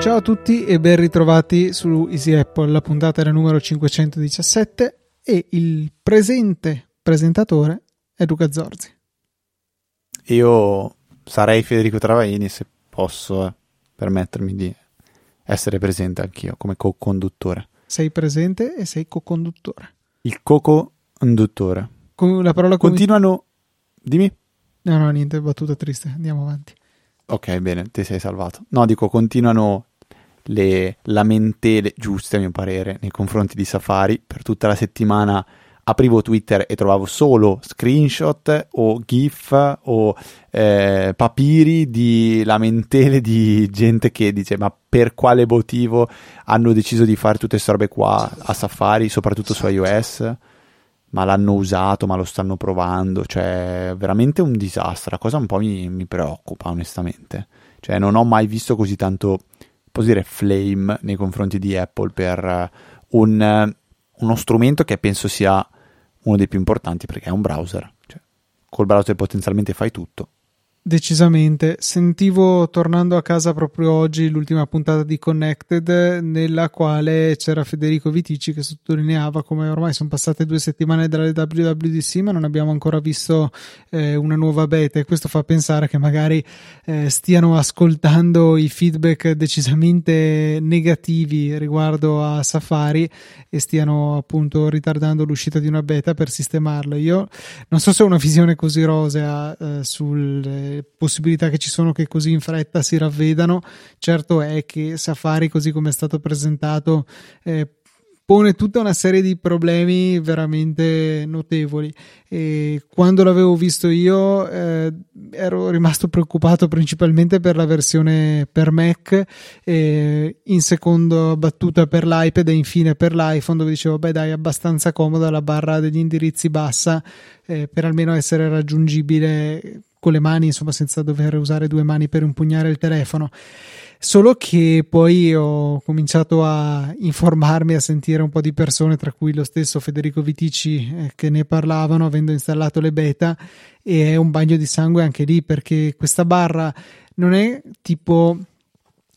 Ciao a tutti e ben ritrovati su Easy Apple, la puntata era numero 517 e il presente presentatore è Luca Zorzi. Io sarei Federico Travaini se posso eh, permettermi di essere presente anch'io come co-conduttore. Sei presente e sei co-conduttore. Il co-conduttore. Con la parola Continuano... Dimmi. No, no, niente, battuta triste, andiamo avanti. Ok, bene, ti sei salvato. No, dico, continuano le lamentele giuste, a mio parere, nei confronti di Safari. Per tutta la settimana aprivo Twitter e trovavo solo screenshot o GIF o eh, papiri di lamentele di gente che dice: Ma per quale motivo hanno deciso di fare tutte queste robe qua a Safari, soprattutto su iOS? Ma l'hanno usato, ma lo stanno provando. Cioè, veramente un disastro. La cosa un po' mi, mi preoccupa, onestamente. Cioè, non ho mai visto così tanto posso dire, flame nei confronti di Apple per un, uno strumento che penso sia uno dei più importanti perché è un browser. Cioè, col browser potenzialmente fai tutto. Decisamente. Sentivo tornando a casa proprio oggi l'ultima puntata di Connected, nella quale c'era Federico Vitici che sottolineava come ormai sono passate due settimane dalle WWDC, ma non abbiamo ancora visto eh, una nuova beta. E questo fa pensare che magari eh, stiano ascoltando i feedback decisamente negativi riguardo a Safari e stiano appunto ritardando l'uscita di una beta per sistemarlo. Io non so se ho una visione così rosea eh, sul possibilità che ci sono che così in fretta si ravvedano. Certo è che Safari, così come è stato presentato, eh, pone tutta una serie di problemi veramente notevoli e quando l'avevo visto io eh, ero rimasto preoccupato principalmente per la versione per Mac e in seconda battuta per l'iPad e infine per l'iPhone dove dicevo beh dai abbastanza comoda la barra degli indirizzi bassa eh, per almeno essere raggiungibile con le mani, insomma, senza dover usare due mani per impugnare il telefono. Solo che poi ho cominciato a informarmi, a sentire un po' di persone, tra cui lo stesso Federico Vitici, eh, che ne parlavano avendo installato le beta, e è un bagno di sangue anche lì perché questa barra non è tipo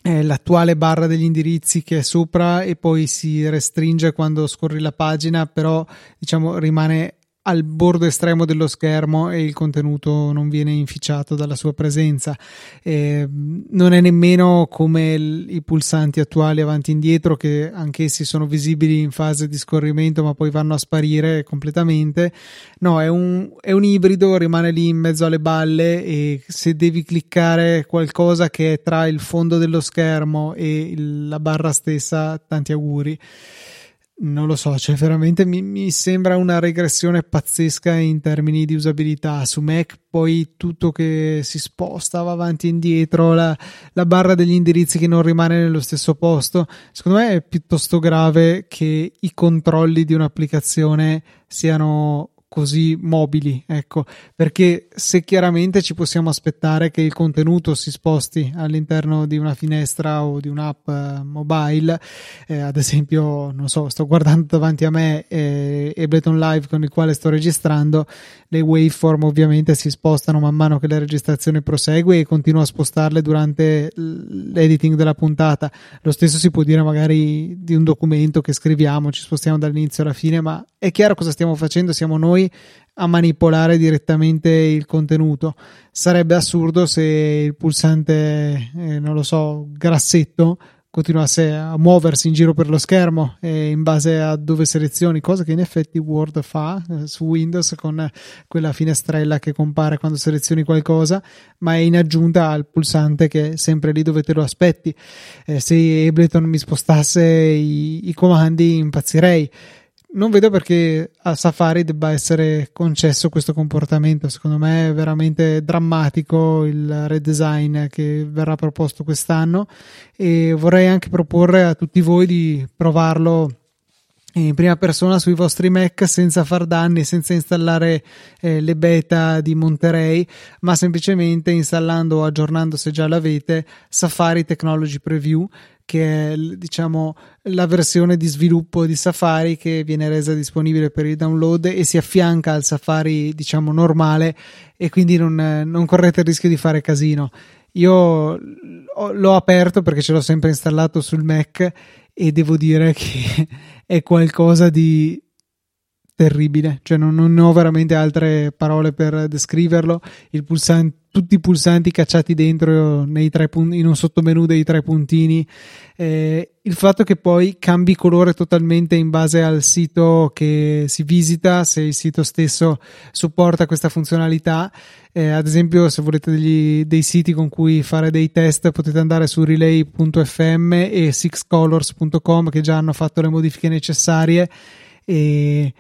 eh, l'attuale barra degli indirizzi che è sopra e poi si restringe quando scorri la pagina, però diciamo rimane al bordo estremo dello schermo e il contenuto non viene inficiato dalla sua presenza. Eh, non è nemmeno come il, i pulsanti attuali avanti e indietro che anch'essi sono visibili in fase di scorrimento ma poi vanno a sparire completamente. No, è un, è un ibrido, rimane lì in mezzo alle balle e se devi cliccare qualcosa che è tra il fondo dello schermo e il, la barra stessa, tanti auguri non lo so, cioè veramente mi, mi, sembra una regressione pazzesca in termini di usabilità. Su Mac, poi tutto che si sposta, va avanti e indietro, la, la barra degli indirizzi che non rimane nello stesso posto, secondo me è piuttosto grave che i controlli di un'applicazione siano così mobili, ecco, perché se chiaramente ci possiamo aspettare che il contenuto si sposti all'interno di una finestra o di un'app eh, mobile, eh, ad esempio, non so, sto guardando davanti a me eh, Ableton Live con il quale sto registrando, le waveform ovviamente si spostano man mano che la registrazione prosegue e continuo a spostarle durante l'editing della puntata. Lo stesso si può dire magari di un documento che scriviamo, ci spostiamo dall'inizio alla fine, ma è chiaro cosa stiamo facendo, siamo noi a manipolare direttamente il contenuto. Sarebbe assurdo se il pulsante, eh, non lo so, grassetto continuasse a muoversi in giro per lo schermo e in base a dove selezioni, cosa che in effetti Word fa eh, su Windows con quella finestrella che compare quando selezioni qualcosa, ma è in aggiunta al pulsante che è sempre lì dove te lo aspetti. Eh, se Ableton mi spostasse i, i comandi impazzirei non vedo perché a Safari debba essere concesso questo comportamento. Secondo me è veramente drammatico il redesign che verrà proposto quest'anno e vorrei anche proporre a tutti voi di provarlo in prima persona sui vostri Mac senza far danni, senza installare eh, le beta di Monterey, ma semplicemente installando o aggiornando se già l'avete Safari Technology Preview che è diciamo la versione di sviluppo di Safari che viene resa disponibile per il download e si affianca al Safari diciamo normale e quindi non, non correte il rischio di fare casino. Io l'ho aperto perché ce l'ho sempre installato sul Mac e devo dire che è qualcosa di terribile, cioè non, non ho veramente altre parole per descriverlo. Pulsante, tutti i pulsanti cacciati dentro pun- in un sottomenu dei tre puntini. Eh, il fatto che poi cambi colore totalmente in base al sito che si visita, se il sito stesso supporta questa funzionalità. Eh, ad esempio, se volete degli, dei siti con cui fare dei test, potete andare su relay.fm e sixcolors.com che già hanno fatto le modifiche necessarie. E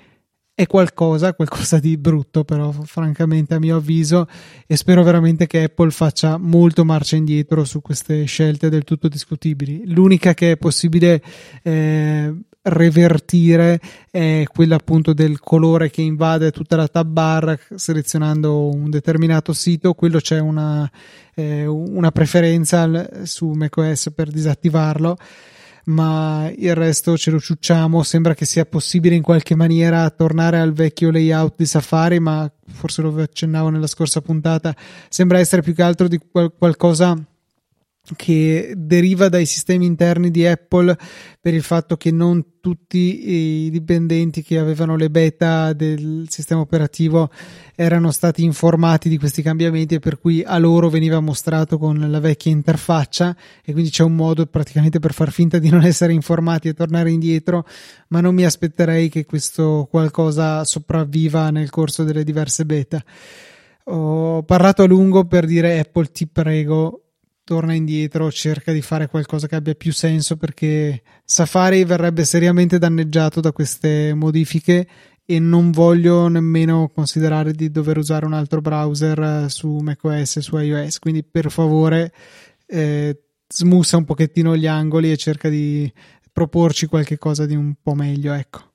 è qualcosa, qualcosa di brutto però francamente a mio avviso e spero veramente che Apple faccia molto marcia indietro su queste scelte del tutto discutibili. L'unica che è possibile eh, revertire è quella appunto del colore che invade tutta la tab bar selezionando un determinato sito, quello c'è una, eh, una preferenza su macOS per disattivarlo ma il resto ce lo ciucciamo. Sembra che sia possibile in qualche maniera tornare al vecchio layout di Safari, ma forse lo accennavo nella scorsa puntata. Sembra essere più che altro di qual- qualcosa che deriva dai sistemi interni di Apple per il fatto che non tutti i dipendenti che avevano le beta del sistema operativo erano stati informati di questi cambiamenti e per cui a loro veniva mostrato con la vecchia interfaccia e quindi c'è un modo praticamente per far finta di non essere informati e tornare indietro ma non mi aspetterei che questo qualcosa sopravviva nel corso delle diverse beta. Ho parlato a lungo per dire Apple ti prego torna indietro, cerca di fare qualcosa che abbia più senso perché Safari verrebbe seriamente danneggiato da queste modifiche e non voglio nemmeno considerare di dover usare un altro browser eh, su macOS e su iOS. Quindi per favore eh, smussa un pochettino gli angoli e cerca di proporci qualche cosa di un po' meglio, ecco.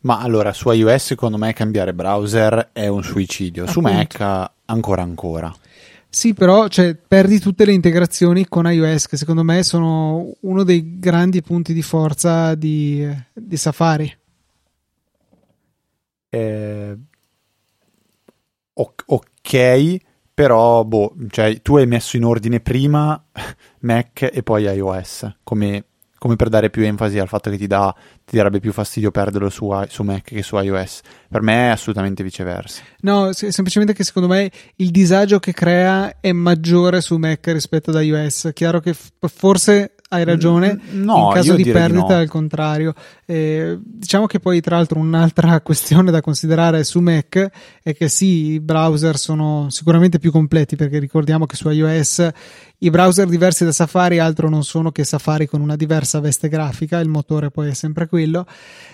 Ma allora su iOS secondo me cambiare browser è un suicidio, Appunto. su Mac ancora ancora. Sì, però cioè, perdi tutte le integrazioni con iOS, che secondo me sono uno dei grandi punti di forza di, di Safari. Eh, ok, però boh, cioè, tu hai messo in ordine prima Mac e poi iOS come come per dare più enfasi al fatto che ti, dà, ti darebbe più fastidio perderlo su, su, Mac che su iOS. Per me è assolutamente viceversa. No, semplicemente che secondo me il disagio che crea è maggiore su Mac rispetto ad iOS. Chiaro che f- forse hai ragione. No, in caso di perdita, di no. al contrario. Eh, diciamo che poi, tra l'altro, un'altra questione da considerare su Mac è che sì, i browser sono sicuramente più completi perché ricordiamo che su iOS i browser diversi da Safari altro non sono che Safari con una diversa veste grafica, il motore poi è sempre quello.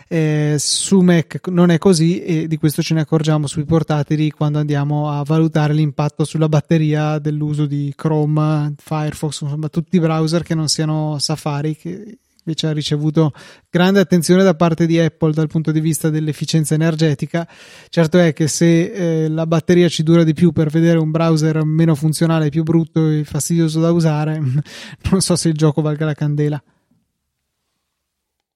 Eh, su Mac non è così e di questo ce ne accorgiamo sui portatili quando andiamo a valutare l'impatto sulla batteria dell'uso di Chrome, Firefox, insomma tutti i browser che non siano Safari che invece ha ricevuto grande attenzione da parte di Apple dal punto di vista dell'efficienza energetica. Certo è che se eh, la batteria ci dura di più per vedere un browser meno funzionale, più brutto e fastidioso da usare, non so se il gioco valga la candela.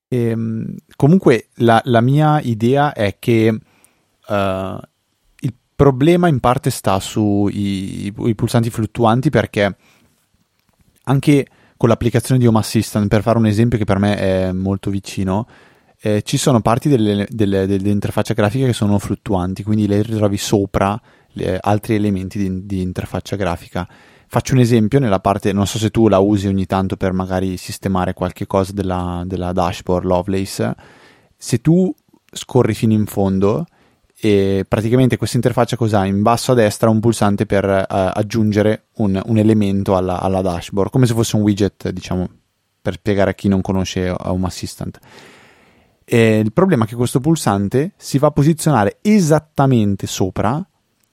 Ehm, comunque la, la, mia idea è che uh, il problema in parte sta sui pulsanti fluttuanti perché anche con l'applicazione di Home Assistant, per fare un esempio che per me è molto vicino, eh, ci sono parti delle, delle, dell'interfaccia grafica che sono fluttuanti, quindi le ritrovi sopra le, altri elementi di, di, interfaccia grafica. Faccio un esempio nella parte, non so se tu la usi ogni tanto per magari sistemare qualche cosa della, della dashboard Lovelace, se tu scorri fino in fondo e praticamente questa interfaccia cos'ha? In basso a destra un pulsante per uh, aggiungere un, un elemento alla, alla, dashboard, come se fosse un widget, diciamo, per spiegare a chi non conosce Home Assistant. E il problema è che questo pulsante si va a posizionare esattamente sopra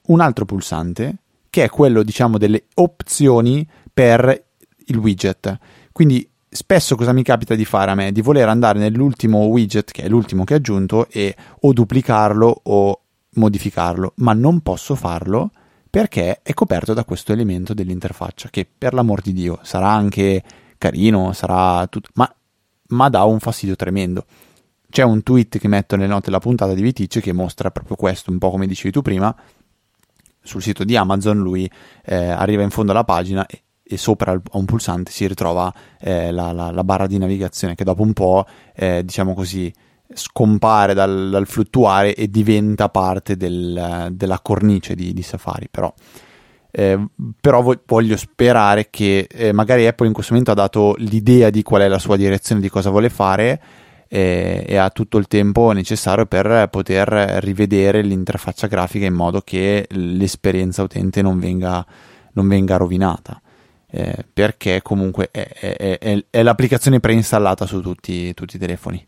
un altro pulsante, che è quello, diciamo, delle opzioni per il widget. Quindi spesso cosa mi capita di fare a me? Di voler andare nell'ultimo widget, che è l'ultimo che ho aggiunto, e o duplicarlo o modificarlo, ma non posso farlo perché è coperto da questo elemento dell'interfaccia, che per l'amor di Dio sarà anche carino, sarà tutto, ma, ma dà un fastidio tremendo. C'è un tweet che metto nelle note della puntata di Viticci che mostra proprio questo, un po' come dicevi tu prima. Sul sito di Amazon lui eh, arriva in fondo alla pagina e sopra a un pulsante si ritrova eh, la, la, la, barra di navigazione che dopo un po', eh, diciamo così, scompare dal, dal, fluttuare e diventa parte del, della cornice di, di Safari. Però, eh, però voglio sperare che eh, magari Apple in questo momento ha dato l'idea di qual è la sua direzione, di cosa vuole fare e, e ha tutto il tempo necessario per poter rivedere l'interfaccia grafica in modo che l'esperienza utente non venga, non venga rovinata. Eh, perché comunque è, è, è, è, l'applicazione preinstallata su tutti, tutti i telefoni.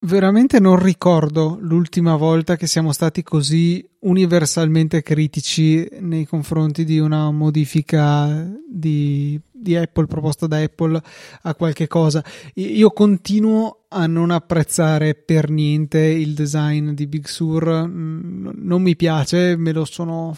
Veramente non ricordo l'ultima volta che siamo stati così universalmente critici nei confronti di una modifica di, di Apple proposta da Apple a qualche cosa. Io continuo a non apprezzare per niente il design di Big Sur, mm, non mi piace, me lo sono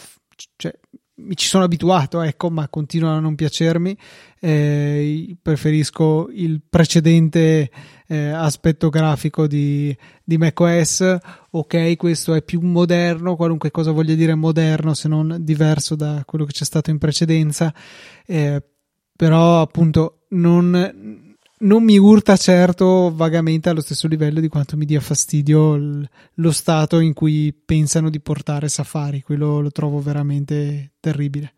cioè, mi ci sono abituato, ecco, ma continuano a non piacermi. Eh, preferisco il precedente eh, aspetto grafico di, di macOS. Ok, questo è più moderno, qualunque cosa voglia dire moderno, se non diverso da quello che c'è stato in precedenza. Eh, però, appunto, non non mi urta certo vagamente allo stesso livello di quanto mi dia fastidio l- lo stato in cui pensano di portare Safari, quello lo trovo veramente terribile.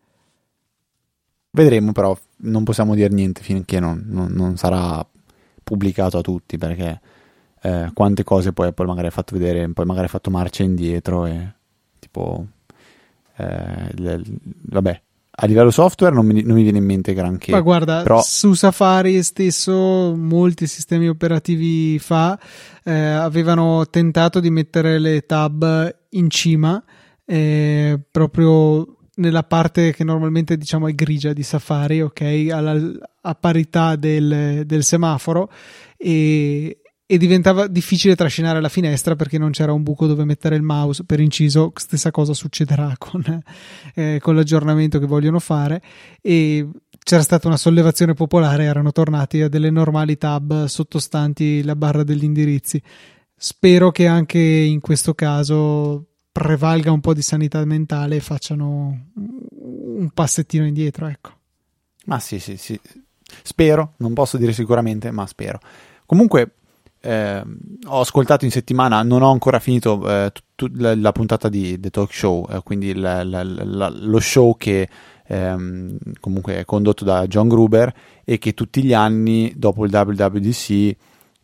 Vedremo però, non possiamo dire niente finché non, non, non sarà pubblicato a tutti perché eh, quante cose poi Apple magari ha fatto vedere, poi magari ha fatto marcia indietro e tipo eh, le, vabbè a livello software non mi, non mi, viene in mente granché. Ma guarda, però... su Safari stesso, molti sistemi operativi fa eh, avevano tentato di mettere le tab in cima, eh, proprio nella parte che normalmente diciamo è grigia di Safari, ok? Alla, a parità del, del semaforo e, e diventava difficile trascinare la finestra perché non c'era un buco dove mettere il mouse. Per inciso, stessa cosa succederà con, eh, con l'aggiornamento che vogliono fare. E c'era stata una sollevazione popolare, erano tornati a delle normali tab sottostanti la barra degli indirizzi. Spero che anche in questo caso prevalga un po' di sanità mentale e facciano un passettino indietro, ecco. Ma sì, sì, sì. Spero, non posso dire sicuramente, ma spero. Comunque, eh, ho ascoltato in settimana, non ho ancora finito eh, t- la, la, puntata di The Talk Show, eh, quindi la, la, lo show che ehm, comunque è condotto da John Gruber e che tutti gli anni dopo il WWDC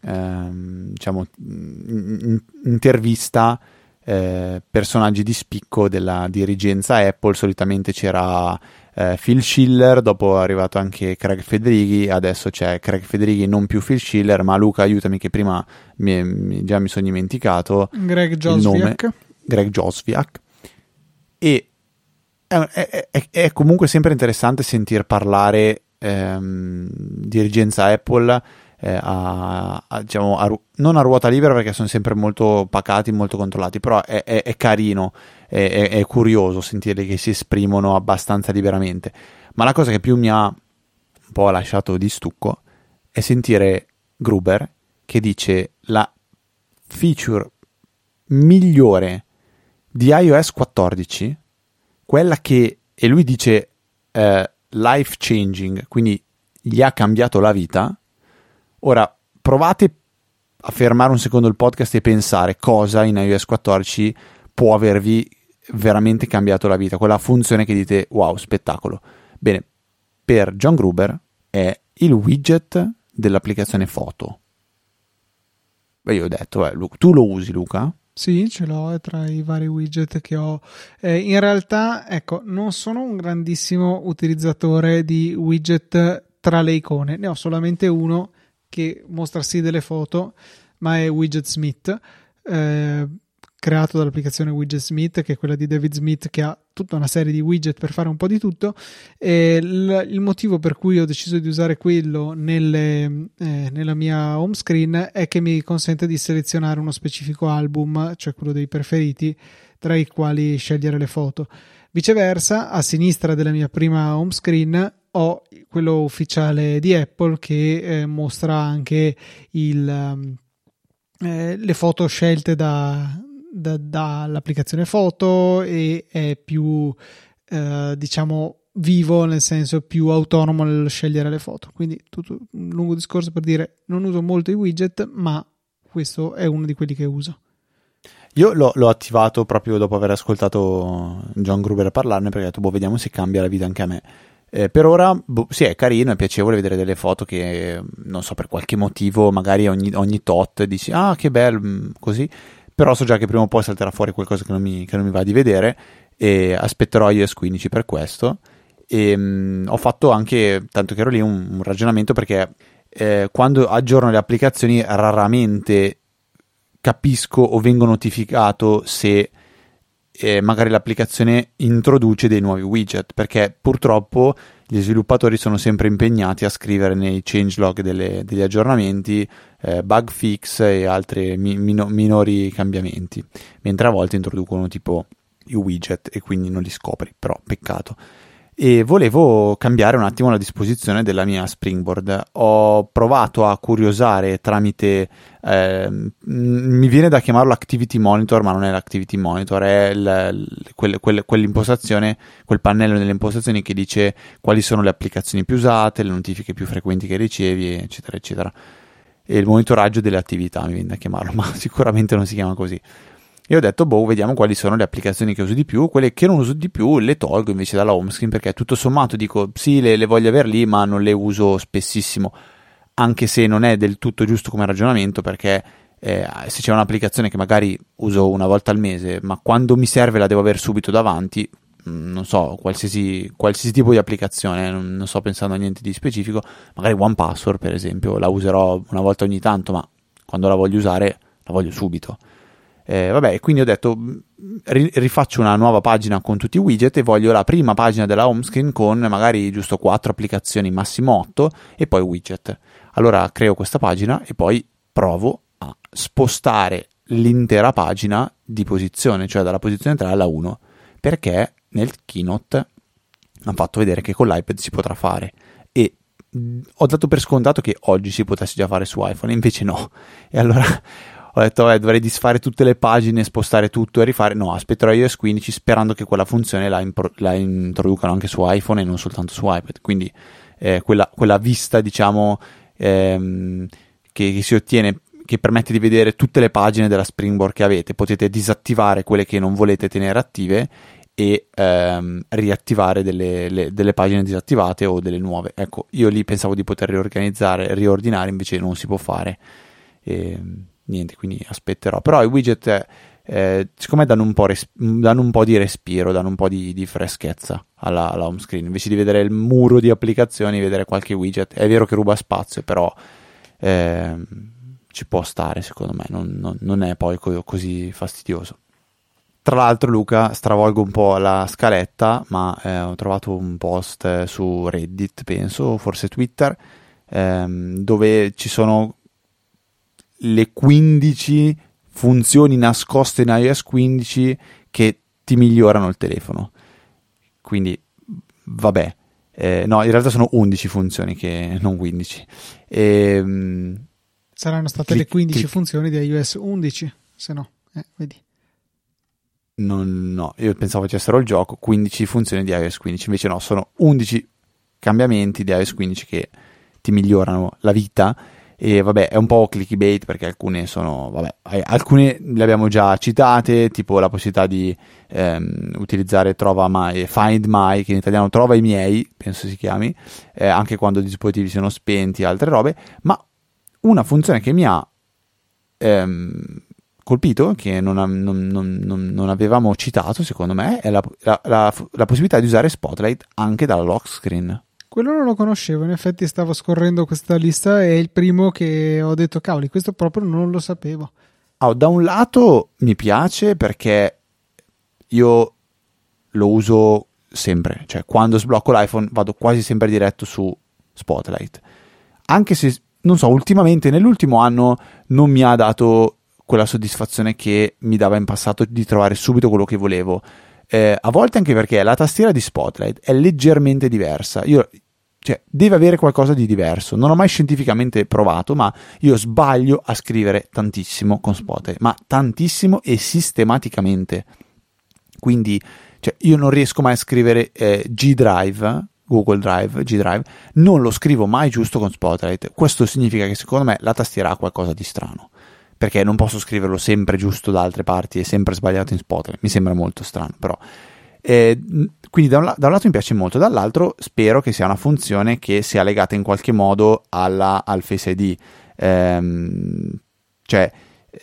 ehm, diciamo, in- intervista eh, personaggi di spicco della dirigenza Apple, solitamente c'era eh, Phil Schiller, dopo è arrivato anche Craig Federighi, adesso c'è Craig Federighi, non più Phil Schiller, ma Luca aiutami che prima mi, mi, già mi sono dimenticato Greg Josviak. Greg Josviak. E è, è, è, è, comunque sempre interessante sentir parlare ehm, dirigenza Apple eh, a, a, diciamo, a, non a ruota libera perché sono sempre molto pacati, molto controllati, però è, è, è carino, è, è, curioso sentire che si esprimono abbastanza liberamente. Ma la cosa che più mi ha un po' lasciato di stucco è sentire Gruber che dice la feature migliore di iOS 14, quella che, e lui dice eh, life changing, quindi gli ha cambiato la vita, Ora, provate a fermare un secondo il podcast e pensare cosa in iOS 14 può avervi veramente cambiato la vita, quella funzione che dite wow, spettacolo. Bene, per John Gruber è il widget dell'applicazione foto. Beh, io ho detto, eh, tu lo usi Luca? Sì, ce l'ho, è tra i vari widget che ho. Eh, in realtà, ecco, non sono un grandissimo utilizzatore di widget tra le icone, ne ho solamente uno che mostra sì delle foto, ma è Widget Smith. Eh, creato dall'applicazione Widget Smith, che è quella di David Smith, che ha tutta una serie di widget per fare un po' di tutto. E l- il motivo per cui ho deciso di usare quello nelle, eh, nella mia home screen è che mi consente di selezionare uno specifico album, cioè quello dei preferiti, tra i quali scegliere le foto. Viceversa, a sinistra della mia prima home screen ho quello ufficiale di Apple che eh, mostra anche il, um, eh, le foto scelte da, da, dall'applicazione foto e è più eh, diciamo vivo nel senso più autonomo nel scegliere le foto. Quindi tutto un lungo discorso per dire non uso molto i widget ma questo è uno di quelli che uso. Io l'ho, l'ho attivato proprio dopo aver ascoltato John Gruber parlarne perché ho detto boh vediamo se cambia la vita anche a me. Eh, per ora boh, sì, è carino, è piacevole vedere delle foto che non so per qualche motivo, magari ogni, ogni tot dici ah che bello, mm, così però so già che prima o poi salterà fuori qualcosa che non mi, che non mi va di vedere e aspetterò iOS 15 per questo. E mh, mm, ho fatto anche, tanto che ero lì, un, un ragionamento perché eh, quando aggiorno le applicazioni raramente capisco o vengo notificato se eh, magari l'applicazione introduce dei nuovi widget perché purtroppo gli sviluppatori sono sempre impegnati a scrivere nei changelog degli aggiornamenti eh, bug fix e altri mi, mino, minori cambiamenti, mentre a volte introducono tipo i widget e quindi non li scopri, però peccato e volevo cambiare un attimo la disposizione della mia Springboard. Ho provato a curiosare tramite, eh, mi viene da chiamarlo Activity Monitor, ma non è l'Activity Monitor, è il, quel, quel, quell'impostazione, quel pannello delle impostazioni che dice quali sono le applicazioni più usate, le notifiche più frequenti che ricevi, eccetera, eccetera. E il monitoraggio delle attività mi viene da chiamarlo, ma sicuramente non si chiama così e ho detto boh vediamo quali sono le applicazioni che uso di più quelle che non uso di più le tolgo invece dalla home screen perché tutto sommato dico sì le, le voglio avere lì ma non le uso spessissimo anche se non è del tutto giusto come ragionamento perché eh, se c'è un'applicazione che magari uso una volta al mese ma quando mi serve la devo avere subito davanti mm, non so, qualsiasi, qualsiasi tipo di applicazione, non, non, sto pensando a niente di specifico, magari One Password per esempio, la userò una volta ogni tanto, ma quando la voglio usare la voglio subito. Eh, vabbè, quindi ho detto mm, ri- rifaccio una nuova pagina con tutti i widget e voglio la prima pagina della home screen con magari giusto 4 applicazioni, massimo 8 e poi widget. Allora creo questa pagina e poi provo a spostare l'intera pagina di posizione, cioè dalla posizione 3 alla 1, perché nel keynote hanno fatto vedere che con l'iPad si potrà fare e mm, ho dato per scontato che oggi si potesse già fare su iPhone, invece no. E allora ho detto vabbè dovrei disfare tutte le pagine, spostare tutto e rifare, no aspetterò iOS 15 sperando che quella funzione la, impro- la introducano anche su iPhone e non soltanto su iPad, quindi eh, quella, quella, vista diciamo ehm, che, che si ottiene che permette di vedere tutte le pagine della Springboard che avete, potete disattivare quelle che non volete tenere attive e ehm, riattivare delle, le, delle, pagine disattivate o delle nuove. Ecco, io lì pensavo di poter riorganizzare, riordinare, invece non si può fare. Ehm, niente, quindi aspetterò. Però i widget, eh, siccome danno un, res- danno un, po di respiro, danno un po' di, di freschezza alla, alla, home screen, invece di vedere il muro di applicazioni, vedere qualche widget. È vero che ruba spazio, però eh, ci può stare, secondo me, non, non, non è poi co- così fastidioso. Tra l'altro, Luca, stravolgo un po' la scaletta, ma eh, ho trovato un post su Reddit, penso, forse Twitter, ehm, dove ci sono le 15 funzioni nascoste in iOS 15 che ti migliorano il telefono. Quindi, vabbè, eh, no, in realtà sono 11 funzioni che non 15. E, ehm, Saranno state clic- le 15 clic- funzioni di iOS 11, se no, eh, vedi. Non, no, io pensavo facessero il gioco 15 funzioni di iOS 15, invece no, sono 11 cambiamenti di iOS 15 che ti migliorano la vita e vabbè è un po' clickbait perché alcune sono vabbè alcune le abbiamo già citate tipo la possibilità di ehm, utilizzare trova my, find my che in italiano trova i miei penso si chiami eh, anche quando i dispositivi sono spenti e altre robe ma una funzione che mi ha ehm, colpito che non, non, non, non, avevamo citato secondo me è la, la, la, la possibilità di usare Spotlight anche dalla lock screen quello non lo conoscevo, in effetti stavo scorrendo questa lista e è il primo che ho detto, cavoli, questo proprio non lo sapevo. Oh, da un lato mi piace perché io lo uso sempre, cioè quando sblocco l'iPhone vado quasi sempre diretto su Spotlight. Anche se, non so, ultimamente, nell'ultimo anno non mi ha dato quella soddisfazione che mi dava in passato di trovare subito quello che volevo. Eh, a volte anche perché la tastiera di Spotlight è leggermente diversa. Io, cioè, deve avere qualcosa di diverso. Non ho mai scientificamente provato, ma io sbaglio a scrivere tantissimo con Spotlight, ma tantissimo e sistematicamente. Quindi, cioè, io non riesco mai a scrivere eh, G Drive Google Drive, G Drive, non lo scrivo mai giusto con Spotlight. Questo significa che secondo me la tastiera ha qualcosa di strano. Perché non posso scriverlo sempre giusto da altre parti e sempre sbagliato in Spotlight. Mi sembra molto strano, però. Eh, quindi da un, da un, lato mi piace molto, dall'altro spero che sia una funzione che sia legata in qualche modo alla, al Face ID. Ehm, cioè,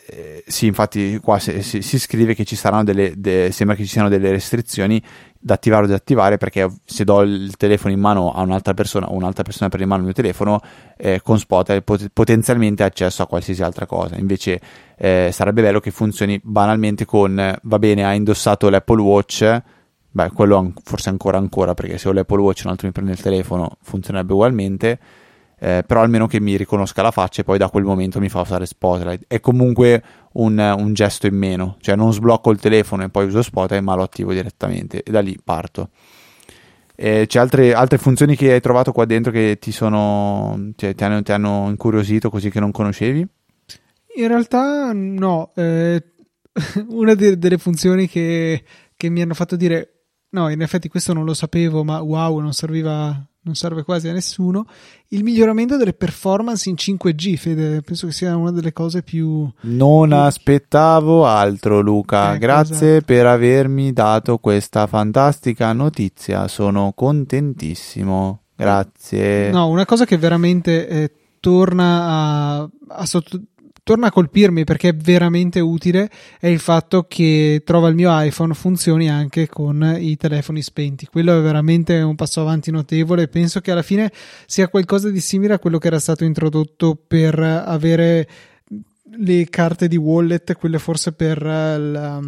eh, sì, infatti qua si, si, si, scrive che ci saranno delle, de, sembra che ci siano delle restrizioni da attivare o disattivare perché se do il telefono in mano a un'altra persona o un'altra persona per in mano il mio telefono eh, con Spotify pot- potenzialmente accesso a qualsiasi altra cosa. Invece eh, sarebbe bello che funzioni banalmente con va bene ha indossato l'Apple Watch beh quello an- forse ancora ancora perché se ho l'Apple Watch un altro mi prende il telefono funzionerebbe ugualmente eh, però almeno che mi riconosca la faccia e poi da quel momento mi fa usare Spotlight. È comunque un, un gesto in meno, cioè non sblocco il telefono e poi uso Spotlight, ma lo attivo direttamente e da lì parto. Eh, c'è altre, altre, funzioni che hai trovato qua dentro che ti sono cioè, ti, hanno, ti hanno incuriosito così che non conoscevi? In realtà no, eh, una de- delle funzioni che, che mi hanno fatto dire no, in effetti questo non lo sapevo, ma wow, non serviva non serve quasi a nessuno. Il miglioramento delle performance in 5G, Fede, penso che sia una delle cose più. Non più... aspettavo altro, Luca. Ecco, Grazie esatto. per avermi dato questa fantastica notizia. Sono contentissimo. Grazie. No, una cosa che veramente eh, torna a, a sotto torna a colpirmi perché è veramente utile è il fatto che trova il mio iPhone funzioni anche con i telefoni spenti. Quello è veramente un passo avanti notevole. Penso che alla fine sia qualcosa di simile a quello che era stato introdotto per avere le carte di wallet, quelle forse per la,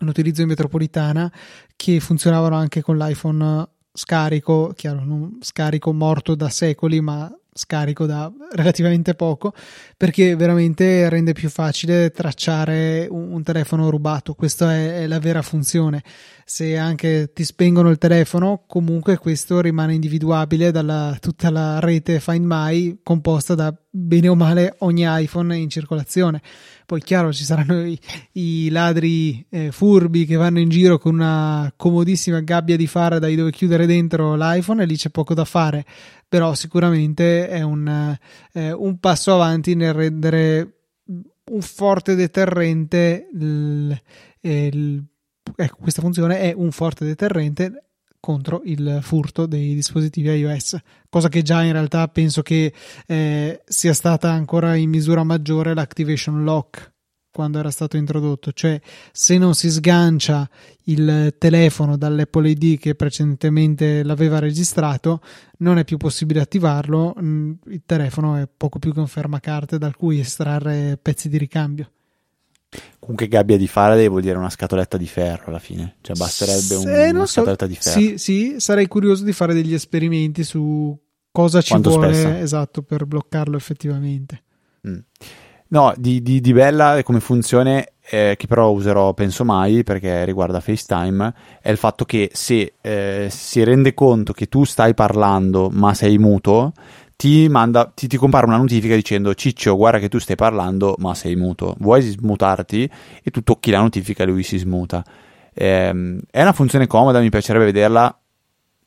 l'utilizzo in metropolitana, che funzionavano anche con l'iPhone scarico, chiaro, non scarico morto da secoli, ma scarico da relativamente poco perché veramente rende più facile tracciare un, un telefono rubato. Questa è, è, la vera funzione. Se anche ti spengono il telefono comunque questo rimane individuabile dalla tutta la rete Find My composta da bene o male ogni iPhone in circolazione. Poi chiaro ci saranno i, i ladri eh, furbi che vanno in giro con una comodissima gabbia di Faraday dove chiudere dentro l'iPhone e lì c'è poco da fare però sicuramente è un, eh, un passo avanti nel rendere un forte deterrente il, il, ecco questa funzione è un forte deterrente contro il furto dei dispositivi iOS, cosa che già in realtà penso che eh, sia stata ancora in misura maggiore l'activation lock quando era stato introdotto, cioè se non si sgancia il telefono dall'Apple ID che precedentemente l'aveva registrato, non è più possibile attivarlo, mm, il telefono è poco più che un fermacarte dal cui estrarre pezzi di ricambio. Comunque gabbia di Faraday vuol dire una scatoletta di ferro alla fine, cioè basterebbe un, eh, una so. scatoletta di ferro. Sì, sì, sarei curioso di fare degli esperimenti su cosa ci Quanto vuole spessa? esatto per bloccarlo effettivamente. Mm. No, di, di, di bella come funzione, eh, che però userò penso mai perché riguarda FaceTime, è il fatto che se eh, si rende conto che tu stai parlando ma sei muto, ti, manda, ti, ti, compare una notifica dicendo Ciccio guarda che tu stai parlando ma sei muto, vuoi smutarti? E tu tocchi la notifica e lui si smuta. Eh, è una funzione comoda, mi piacerebbe vederla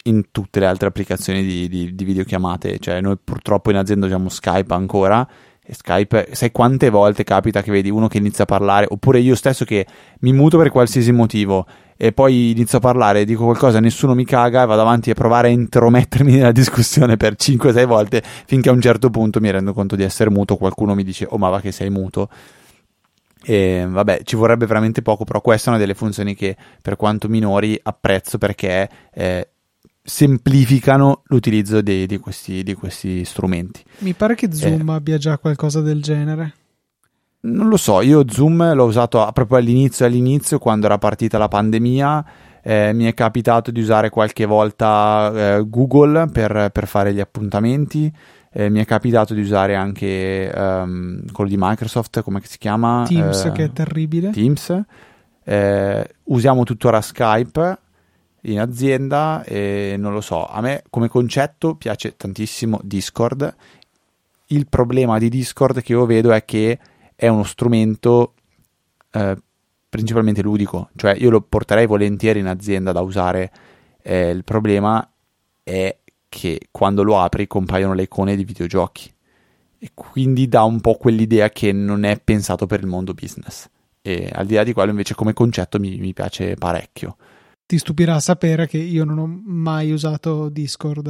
in tutte le altre applicazioni di, di, di videochiamate, cioè noi purtroppo in azienda usiamo Skype ancora Skype, sai quante volte capita che vedi uno che inizia a parlare, oppure io stesso che mi muto per qualsiasi motivo e poi inizio a parlare, dico qualcosa, nessuno mi caga e vado avanti a provare a intromettermi nella discussione per 5-6 volte finché a un certo punto mi rendo conto di essere muto, qualcuno mi dice "Oh, ma va che sei muto". E vabbè, ci vorrebbe veramente poco, però questa è una delle funzioni che per quanto minori apprezzo perché eh, semplificano l'utilizzo di, di, questi, di, questi, strumenti. Mi pare che Zoom eh, abbia già qualcosa del genere. Non lo so, io Zoom l'ho usato proprio all'inizio, all'inizio quando era partita la pandemia. Eh, mi è capitato di usare qualche volta eh, Google per, per, fare gli appuntamenti. Eh, mi è capitato di usare anche um, quello di Microsoft, come si chiama? Teams, eh, che è terribile. Teams. Eh, usiamo tuttora Skype in azienda e non lo so, a me come concetto piace tantissimo Discord. Il problema di Discord che io vedo è che è uno strumento eh, principalmente ludico, cioè io lo porterei volentieri in azienda da usare. Eh, il problema è che quando lo apri compaiono le icone di videogiochi e quindi dà un po' quell'idea che non è pensato per il mondo business. E al di là di quello, invece, come concetto mi, mi piace parecchio. Ti stupirà sapere che io non ho mai usato Discord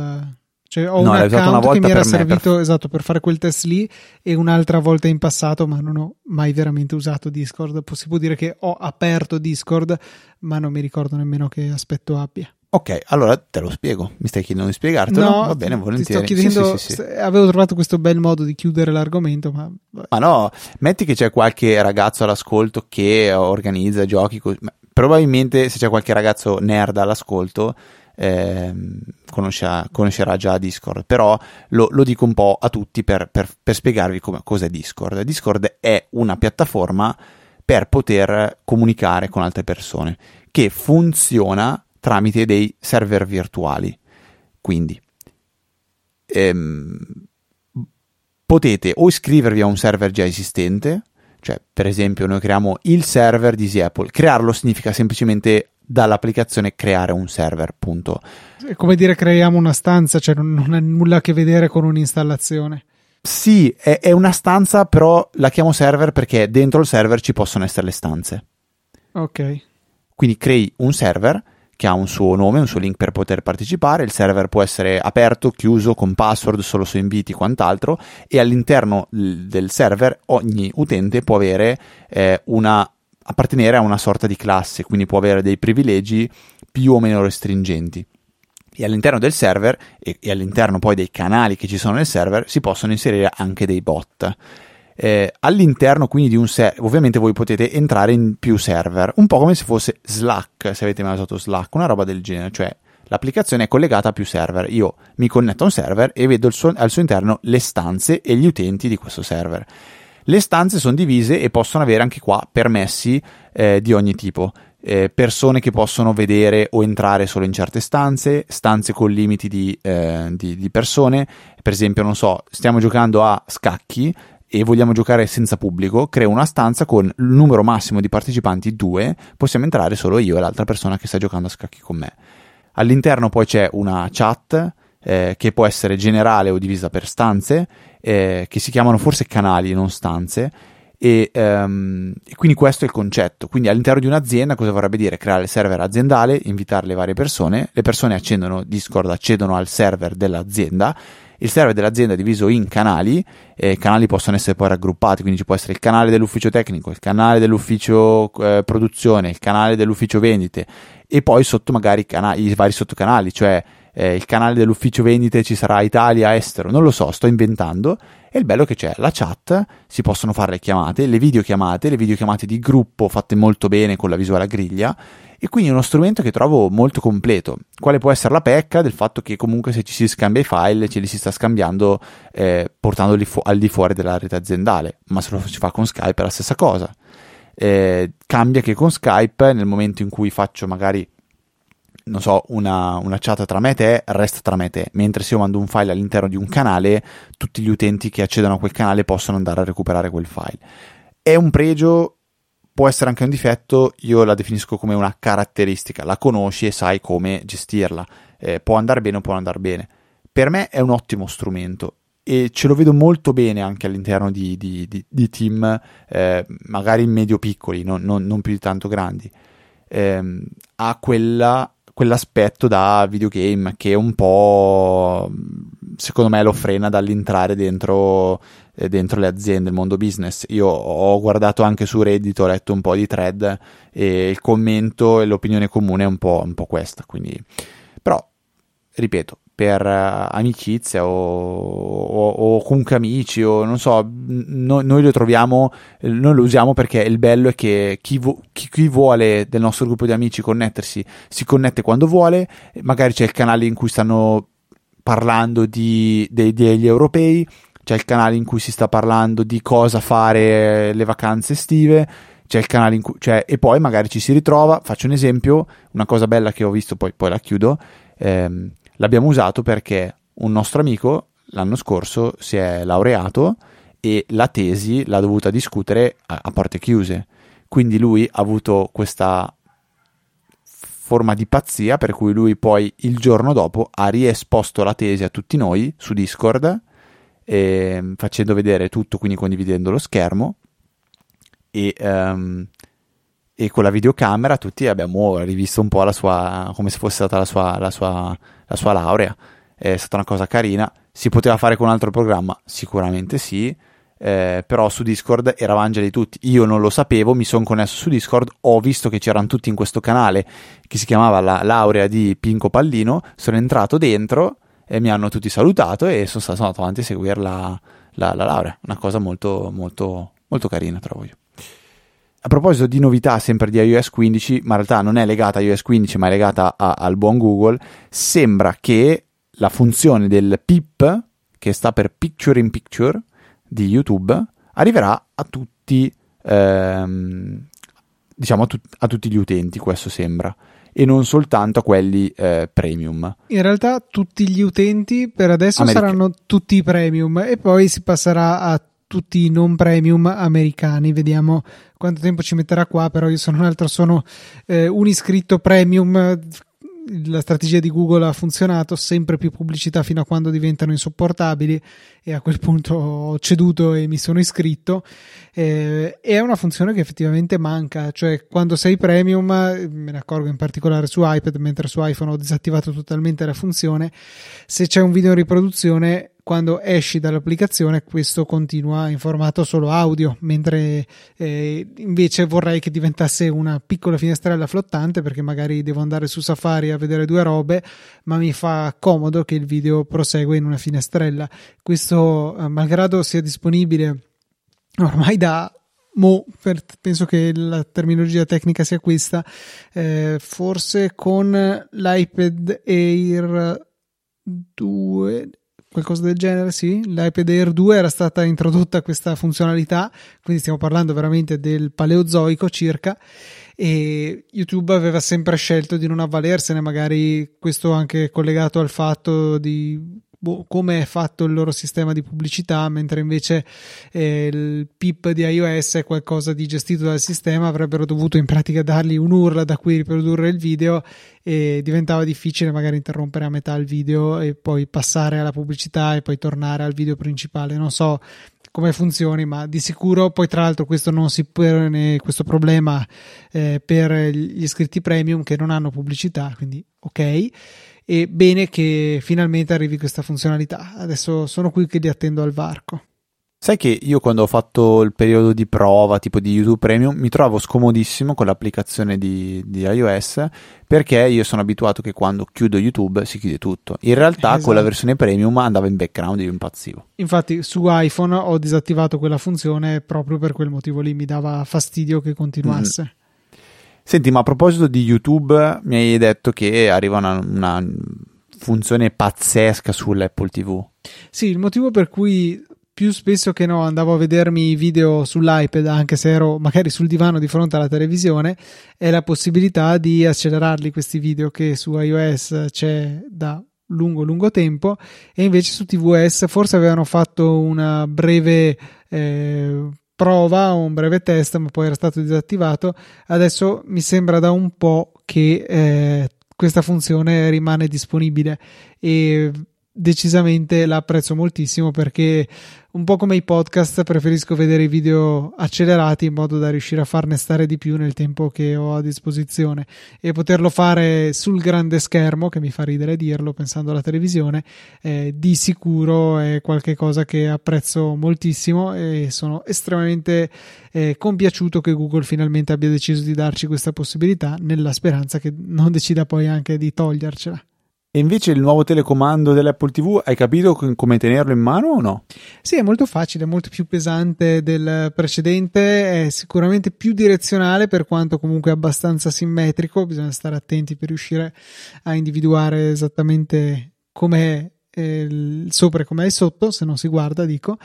cioè, ho no, un account che mi era servito per... esatto per fare quel test lì e un'altra volta in passato, ma non ho mai veramente usato Discord. Si può dire che ho aperto Discord, ma non mi ricordo nemmeno che aspetto abbia. Ok, allora te lo spiego. Mi stai chiedendo di spiegartelo? No, Va bene, volentieri. Ti sto chiedendo, sì, sì, sì, avevo trovato questo bel modo di chiudere l'argomento, ma... Ma no, metti che c'è qualche ragazzo all'ascolto che organizza giochi, co... probabilmente se c'è qualche ragazzo nerd all'ascolto eh, conoscerà, conoscerà, già Discord, però lo, lo, dico un po' a tutti per, per, per spiegarvi come, cos'è Discord. Discord è una piattaforma per poter comunicare con altre persone che funziona tramite dei server virtuali. Quindi ehm, potete o iscrivervi a un server già esistente, cioè per esempio noi creiamo il server di Apple. Crearlo significa semplicemente dall'applicazione creare un server, punto. È come dire creiamo una stanza, cioè non, non ha nulla a che vedere con un'installazione. Sì, è, è, una stanza, però la chiamo server perché dentro il server ci possono essere le stanze. Ok. Quindi crei un server che ha un suo nome, un suo link per poter partecipare, il server può essere aperto, chiuso, con password, solo su inviti, quant'altro, e all'interno del server ogni utente può avere eh, una appartenere a una sorta di classe, quindi può avere dei privilegi più o meno restringenti. E all'interno del server e, e all'interno poi dei canali che ci sono nel server si possono inserire anche dei bot. Eh, all'interno quindi di un server, ovviamente voi potete entrare in più server, un po' come se fosse Slack, se avete mai usato Slack, una roba del genere, cioè l'applicazione è collegata a più server. Io mi connetto a un server e vedo suo, al suo interno le stanze e gli utenti di questo server. Le stanze sono divise e possono avere anche qua permessi eh, di ogni tipo. Eh, persone che possono vedere o entrare solo in certe stanze, stanze con limiti di, eh, di, di persone. Per esempio, non so, stiamo giocando a scacchi e vogliamo giocare senza pubblico, creo una stanza con il numero massimo di partecipanti 2, possiamo entrare solo io e l'altra persona che sta giocando a scacchi con me. All'interno poi c'è una chat eh, che può essere generale o divisa per stanze, eh, che si chiamano forse canali, non stanze. E, um, e, quindi questo è il concetto. Quindi all'interno di un'azienda cosa vorrebbe dire? Creare il server aziendale, invitare le varie persone, le persone accendono Discord, accedono al server dell'azienda. Il server dell'azienda è diviso in canali, e i canali possono essere poi raggruppati, quindi ci può essere il canale dell'ufficio tecnico, il canale dell'ufficio eh, produzione, il canale dell'ufficio vendite e poi sotto magari i, canali, i vari sottocanali, cioè eh, il canale dell'ufficio vendite ci sarà Italia, estero, non lo so, sto inventando. E il bello che c'è la chat, si possono fare le chiamate, le videochiamate, le videochiamate di gruppo fatte molto bene con la visuale a griglia. E quindi è uno strumento che trovo molto completo. Quale può essere la pecca del fatto che comunque se ci si scambia i file ce li si sta scambiando eh, portandoli fu- al di fuori della rete aziendale, ma se lo si fa con Skype è la stessa cosa. Eh, cambia che con Skype nel momento in cui faccio magari non so, una, una, chat tra me e te resta tra me e te, mentre se io mando un file all'interno di un canale, tutti gli utenti che accedono a quel canale possono andare a recuperare quel file. È un pregio, può essere anche un difetto, io la definisco come una caratteristica, la conosci e sai come gestirla, eh, può andare bene o può andare bene. Per me è un ottimo strumento e ce lo vedo molto bene anche all'interno di, di, di, di team, eh, magari medio-piccoli, non, non, non, più di tanto grandi. Eh, ha quella quell'aspetto da videogame che un po' secondo me lo frena dall'entrare dentro, eh, dentro le aziende, il mondo business. Io ho guardato anche su Reddit, ho letto un po' di thread e il commento e l'opinione comune è un po', un po questa. Quindi... Però, ripeto, per uh, amicizia o, o, o, comunque amici o non so, no, noi lo troviamo, noi lo usiamo perché il bello è che chi, vo- chi, chi, vuole del nostro gruppo di amici connettersi si connette quando vuole, magari c'è il canale in cui stanno parlando di, dei, degli europei, c'è il canale in cui si sta parlando di cosa fare le vacanze estive, c'è il canale in cui, cioè, e poi magari ci si ritrova, faccio un esempio, una cosa bella che ho visto, poi, poi la chiudo, ehm, l'abbiamo usato perché un nostro amico l'anno scorso si è laureato e la tesi l'ha dovuta discutere a, a porte chiuse. Quindi lui ha avuto questa forma di pazzia per cui lui poi il giorno dopo ha riesposto la tesi a tutti noi su Discord eh, facendo vedere tutto, quindi condividendo lo schermo e, um, e, con la videocamera tutti abbiamo rivisto un po' la sua, come se fosse stata la sua, la sua, la sua laurea. È stata una cosa carina. Si poteva fare con un altro programma? Sicuramente sì. Eh, però su Discord eravamo già di tutti. Io non lo sapevo, mi sono connesso su Discord, ho visto che c'erano tutti in questo canale che si chiamava la laurea di Pinco Pallino, sono entrato dentro e mi hanno tutti salutato e sono, stato, avanti a seguire la, la, la laurea. Una cosa molto, molto, molto carina, trovo io. A proposito di novità sempre di iOS 15, ma in realtà non è legata a iOS 15 ma è legata a, al buon Google, sembra che la funzione del PIP, che sta per Picture in Picture, di YouTube, arriverà a tutti, ehm, diciamo a, tu- a tutti gli utenti, questo sembra e non soltanto a quelli eh, premium. In realtà tutti gli utenti per adesso America. saranno tutti premium e poi si passerà a tutti i non premium americani. Vediamo quanto tempo ci metterà qua, però io sono un altro, sono eh, un iscritto premium. La strategia di Google ha funzionato, sempre più pubblicità fino a quando diventano insopportabili e a quel punto ho ceduto e mi sono iscritto. Eh, è una funzione che effettivamente manca, cioè quando sei premium, me ne accorgo in particolare su iPad, mentre su iPhone ho disattivato totalmente la funzione, se c'è un video in riproduzione quando esci dall'applicazione questo continua in formato solo audio, mentre eh, invece vorrei che diventasse una piccola finestrella flottante perché magari devo andare su Safari a vedere due robe, ma mi fa comodo che il video prosegue in una finestrella. Questo, eh, malgrado sia disponibile ormai da Mo, per, penso che la terminologia tecnica sia questa, eh, forse con l'iPad Air 2 qualcosa del genere, sì. L'iPad Air 2 era stata introdotta questa funzionalità, quindi stiamo parlando veramente del paleozoico circa e YouTube aveva sempre scelto di non avvalersene, magari questo anche collegato al fatto di boh, come è fatto il loro sistema di pubblicità, mentre invece eh, il PIP di iOS è qualcosa di gestito dal sistema, avrebbero dovuto in pratica dargli un URL da cui riprodurre il video e diventava difficile magari interrompere a metà il video e poi passare alla pubblicità e poi tornare al video principale. Non so come funzioni, ma di sicuro poi tra l'altro questo non si pone questo problema eh, per gli iscritti premium che non hanno pubblicità, quindi ok e bene che finalmente arrivi questa funzionalità. Adesso sono qui che li attendo al varco. Sai che io quando ho fatto il periodo di prova tipo di YouTube Premium mi trovo scomodissimo con l'applicazione di, di iOS perché io sono abituato che quando chiudo YouTube si chiude tutto. In realtà esatto. con la versione Premium andava in background e io impazzivo. Infatti su iPhone ho disattivato quella funzione proprio per quel motivo lì, mi dava fastidio che continuasse. Mm. Senti, ma a proposito di YouTube, mi hai detto che arriva una, una funzione pazzesca sull'Apple TV. Sì, il motivo per cui più spesso che no andavo a vedermi i video sull'iPad, anche se ero magari sul divano di fronte alla televisione, è la possibilità di accelerarli questi video che su iOS c'è da lungo lungo tempo e invece su tvOS forse avevano fatto una breve eh, prova, un breve test, ma poi era stato disattivato. Adesso mi sembra da un po' che eh, questa funzione rimane disponibile e decisamente la apprezzo moltissimo perché un po' come i podcast preferisco vedere i video accelerati in modo da riuscire a farne stare di più nel tempo che ho a disposizione. E poterlo fare sul grande schermo che mi fa ridere dirlo pensando alla televisione eh, di sicuro è qualcosa che apprezzo moltissimo e sono estremamente eh, compiaciuto che Google finalmente abbia deciso di darci questa possibilità nella speranza che non decida poi anche di togliercela E invece il nuovo telecomando dell'Apple TV, hai capito come tenerlo in mano o no? Sì, è molto facile, è molto più pesante del precedente, è sicuramente più direzionale per quanto comunque abbastanza simmetrico, bisogna stare attenti per riuscire a individuare esattamente com'è il sopra e com'è il sotto, se non si guarda, dico.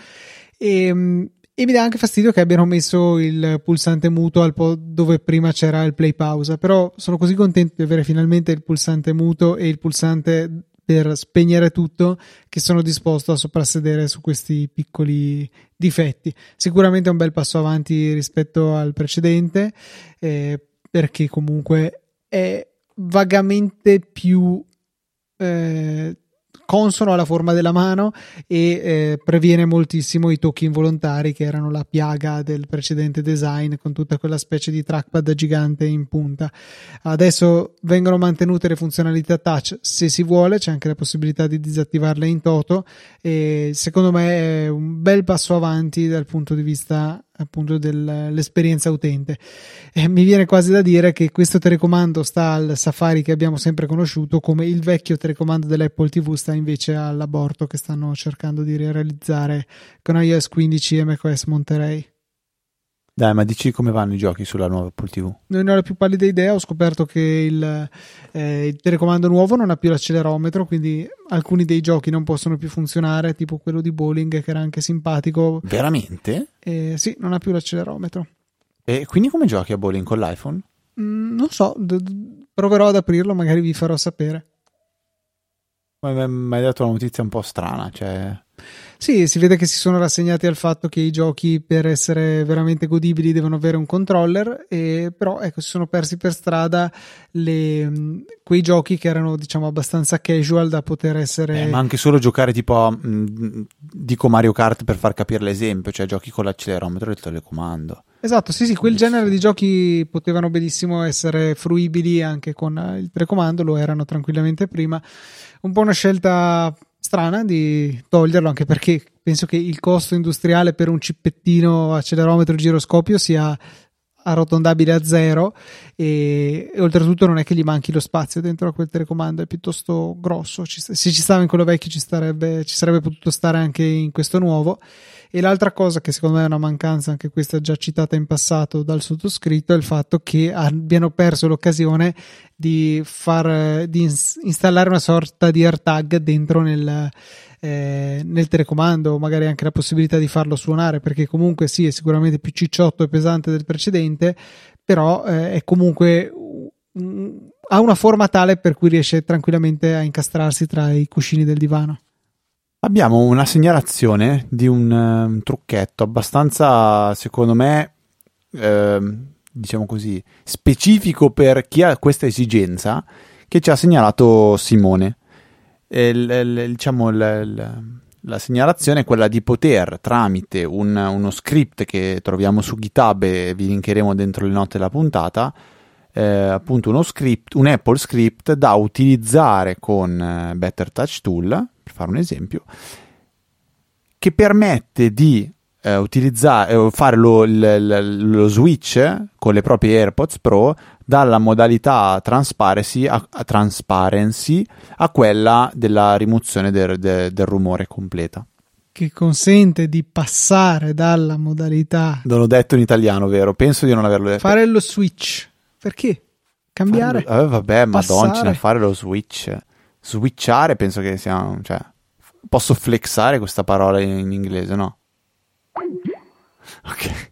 E, ehm, e mi dà anche fastidio che abbiano messo il pulsante muto al po' dove prima c'era il play pausa. Però sono così contento di avere finalmente il pulsante muto e il pulsante per spegnere tutto che sono disposto a soprassedere su questi piccoli difetti. Sicuramente è un bel passo avanti rispetto al precedente, eh, perché comunque è vagamente più. Eh, consono alla forma della mano e eh, previene moltissimo i tocchi involontari che erano la piaga del precedente design con tutta quella specie di trackpad gigante in punta. Adesso vengono mantenute le funzionalità touch se si vuole, c'è anche la possibilità di disattivarle in toto e secondo me è un bel passo avanti dal punto di vista appunto dell'esperienza utente. E mi viene quasi da dire che questo telecomando sta al Safari che abbiamo sempre conosciuto, come il vecchio telecomando dell'Apple TV sta invece all'aborto che stanno cercando di realizzare con iOS 15 e macOS Monterey. Dai, ma dici come vanno i giochi sulla nuova Apple TV? Non ho la più pallida idea, ho scoperto che il, eh, il, telecomando nuovo non ha più l'accelerometro, quindi alcuni dei giochi non possono più funzionare, tipo quello di bowling che era anche simpatico. Veramente? Eh, sì, non ha più l'accelerometro. E quindi come giochi a bowling con l'iPhone? Mm, non so, d- d- proverò ad aprirlo, magari vi farò sapere. Ma mi hai dato una notizia un po' strana, cioè... Sì, si vede che si sono rassegnati al fatto che i giochi per essere veramente godibili devono avere un controller, e, però ecco, si sono persi per strada le, quei giochi che erano diciamo abbastanza casual da poter essere... Eh, ma anche solo giocare tipo, mh, dico Mario Kart per far capire l'esempio, cioè giochi con l'accelerometro e il telecomando. Esatto, sì, sì, quel genere di giochi potevano benissimo essere fruibili anche con il telecomando, lo erano tranquillamente prima. Un po' una scelta strana di toglierlo anche perché penso che il costo industriale per un cippettino accelerometro giroscopio sia arrotondabile a zero e, e, oltretutto non è che gli manchi lo spazio dentro a quel telecomando è piuttosto grosso. Ci, se ci stava in quello vecchio ci, starebbe, ci sarebbe potuto stare anche in questo nuovo e l'altra cosa che secondo me è una mancanza, anche questa già citata in passato dal sottoscritto, è il fatto che abbiano perso l'occasione di, far, di installare una sorta di AirTag dentro nel, eh, nel telecomando, magari anche la possibilità di farlo suonare, perché comunque sì, è sicuramente più cicciotto e pesante del precedente, però eh, è comunque ha una forma tale per cui riesce tranquillamente a incastrarsi tra i cuscini del divano. Abbiamo una segnalazione di un, um, trucchetto abbastanza, secondo me, eh, diciamo così, specifico per chi ha questa esigenza che ci ha segnalato Simone. Il, il, diciamo, il, la segnalazione è quella di poter tramite un, uno script che troviamo su GitHub e vi linkeremo dentro le note della puntata eh, appunto uno script un Apple script da utilizzare con eh, Better Touch Tool fare un esempio, che permette di eh, utilizzare, eh, fare lo, lo, lo, switch con le proprie AirPods Pro dalla modalità transparency a, a, transparency a quella della rimozione del, del, del rumore completa che consente di passare dalla modalità. Non l'ho detto in italiano, vero? Penso di non averlo detto. Fare lo switch. Perché? Cambiare? Fare, eh, vabbè, madonna, fare lo switch switchare penso che sia cioè, posso flexare questa parola in, in inglese no? ok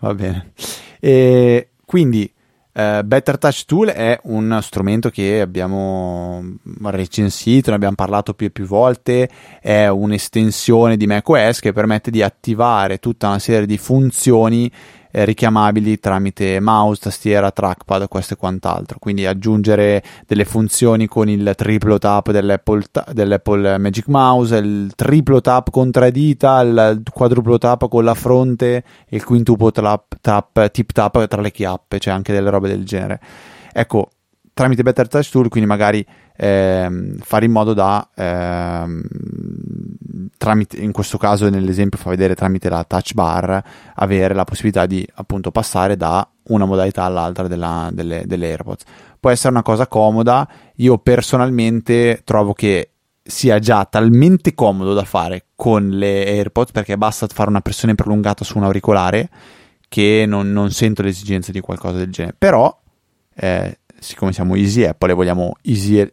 va bene e quindi Uh, Better Touch Tool è un strumento che abbiamo recensito, ne abbiamo parlato più e più volte, è un'estensione di macOS che permette di attivare tutta una serie di funzioni eh, richiamabili tramite mouse, tastiera, trackpad, questo e quant'altro. Quindi aggiungere delle funzioni con il triplo tap dell'Apple, dell'Apple Magic Mouse, il triplo tap con tre dita, il quadruplo tap con la fronte e il quintuplo tap, tap, tip tap tra le chiappe, cioè anche delle robe del genere. Ecco, tramite Better Touch Tool, quindi magari ehm, fare in modo da, ehm, tramite, in questo caso nell'esempio fa vedere tramite la touch bar, avere la possibilità di appunto passare da una modalità all'altra della, delle, delle AirPods. Può essere una cosa comoda, io personalmente trovo che sia già talmente comodo da fare con le AirPods perché basta fare una pressione prolungata su un auricolare che non, non sento l'esigenza di qualcosa del genere. Però, eh, siccome siamo easy Apple e vogliamo easy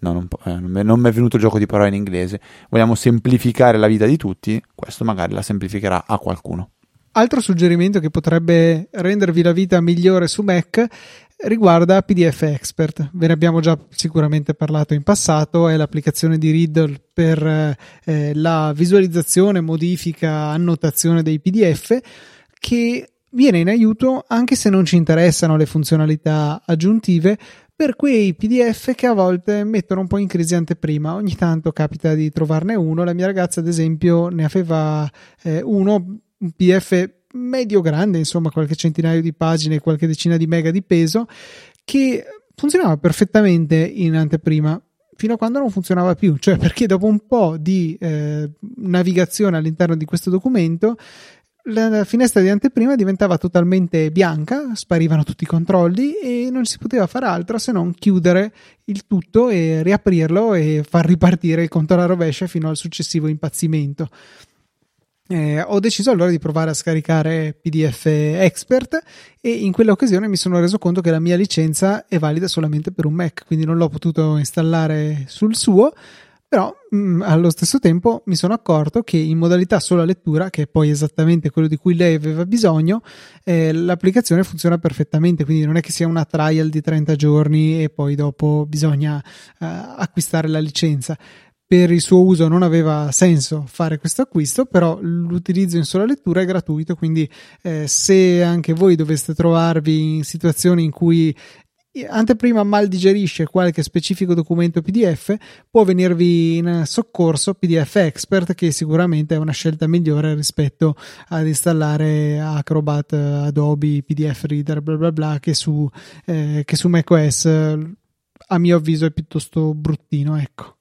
no, non, eh, non mi è venuto il gioco di parole in inglese, vogliamo semplificare la vita di tutti, questo magari la semplificherà a qualcuno. Altro suggerimento che potrebbe rendervi la vita migliore su Mac riguarda PDF Expert. Ve ne abbiamo già sicuramente parlato in passato, è l'applicazione di Riddle per eh, la visualizzazione, modifica, annotazione dei PDF che viene in aiuto anche se non ci interessano le funzionalità aggiuntive per quei PDF che a volte mettono un po' in crisi anteprima. Ogni tanto capita di trovarne uno. La mia ragazza, ad esempio, ne aveva eh, uno, un PDF medio grande, insomma, qualche centinaio di pagine, qualche decina di mega di peso, che funzionava perfettamente in anteprima fino a quando non funzionava più, cioè perché dopo un po' di eh, navigazione all'interno di questo documento la finestra di anteprima diventava totalmente bianca, sparivano tutti i controlli e non si poteva fare altro se non chiudere il tutto e riaprirlo e far ripartire il conto alla rovescia fino al successivo impazzimento. Eh, ho deciso allora di provare a scaricare PDF Expert e in quell'occasione mi sono reso conto che la mia licenza è valida solamente per un Mac, quindi non l'ho potuto installare sul suo però mh, mm, allo stesso tempo mi sono accorto che in modalità sola lettura, che è poi esattamente quello di cui lei aveva bisogno, eh, l'applicazione funziona perfettamente, quindi non è che sia una trial di 30 giorni e poi dopo bisogna eh, acquistare la licenza. Per il suo uso non aveva senso fare questo acquisto, però l'utilizzo in sola lettura è gratuito, quindi eh, se anche voi doveste trovarvi in situazioni in cui anteprima mal digerisce qualche specifico documento PDF, può venirvi in soccorso PDF Expert, che sicuramente è una scelta migliore rispetto ad installare Acrobat, Adobe, PDF Reader, bla bla bla, che su, eh, che su macOS a mio avviso è piuttosto bruttino, ecco.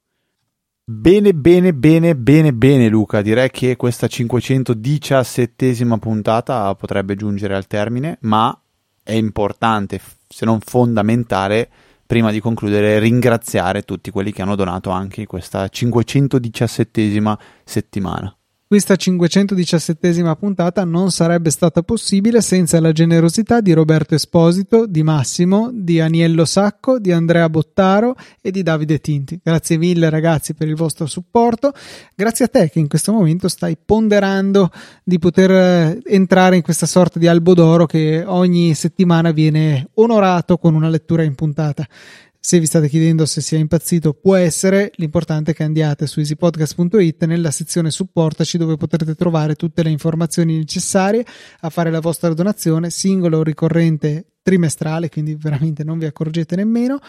Bene, bene, bene, bene, bene Luca, direi che questa 517esima puntata potrebbe giungere al termine, ma è importante se non fondamentale, prima di concludere, ringraziare tutti quelli che hanno donato anche questa 517esima settimana. Questa 517 puntata non sarebbe stata possibile senza la generosità di Roberto Esposito, di Massimo, di Aniello Sacco, di Andrea Bottaro e di Davide Tinti. Grazie mille ragazzi per il vostro supporto. Grazie a te che in questo momento stai ponderando di poter eh, entrare in questa sorta di albo d'oro che ogni settimana viene onorato con una lettura in puntata. Se vi state chiedendo se sia impazzito, può essere. L'importante è che andiate su easypodcast.it nella sezione supportaci dove potrete trovare tutte le informazioni necessarie a fare la vostra donazione, singola o ricorrente trimestrale, quindi veramente non vi accorgete nemmeno,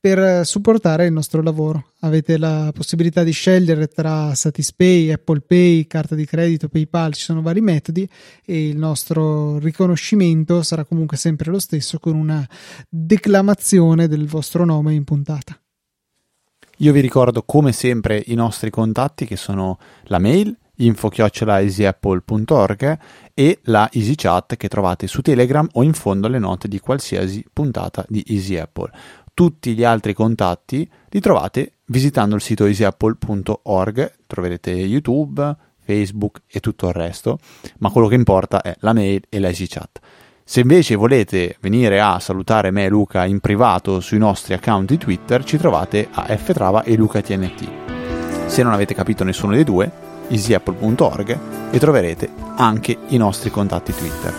per supportare il nostro lavoro. Avete la possibilità di scegliere tra Satispay, Apple Pay, carta di credito, PayPal, ci sono vari metodi e il nostro riconoscimento sarà comunque sempre lo stesso con una declamazione del vostro nome in puntata. Io vi ricordo come sempre i nostri contatti che sono la mail info-easyapple.org e la EasyChat che trovate su Telegram o in fondo alle note di qualsiasi puntata di Easy Apple. Tutti gli altri contatti li trovate visitando il sito easyapple.org, troverete YouTube, Facebook e tutto il resto, ma quello che importa è la mail e la EasyChat. Se invece volete venire a salutare me e Luca in privato sui nostri account di Twitter, ci trovate a ftrava e lucatnt. Se non avete capito nessuno dei due, easyapple.org e troverete anche i nostri contatti Twitter.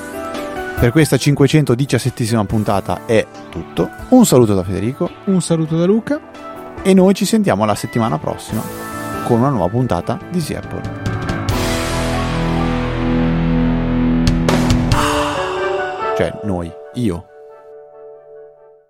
Per questa 517 puntata è tutto. Un saluto da Federico. Un saluto da Luca. E noi ci sentiamo la settimana prossima con una nuova puntata di Easy Apple. Cioè, noi, io,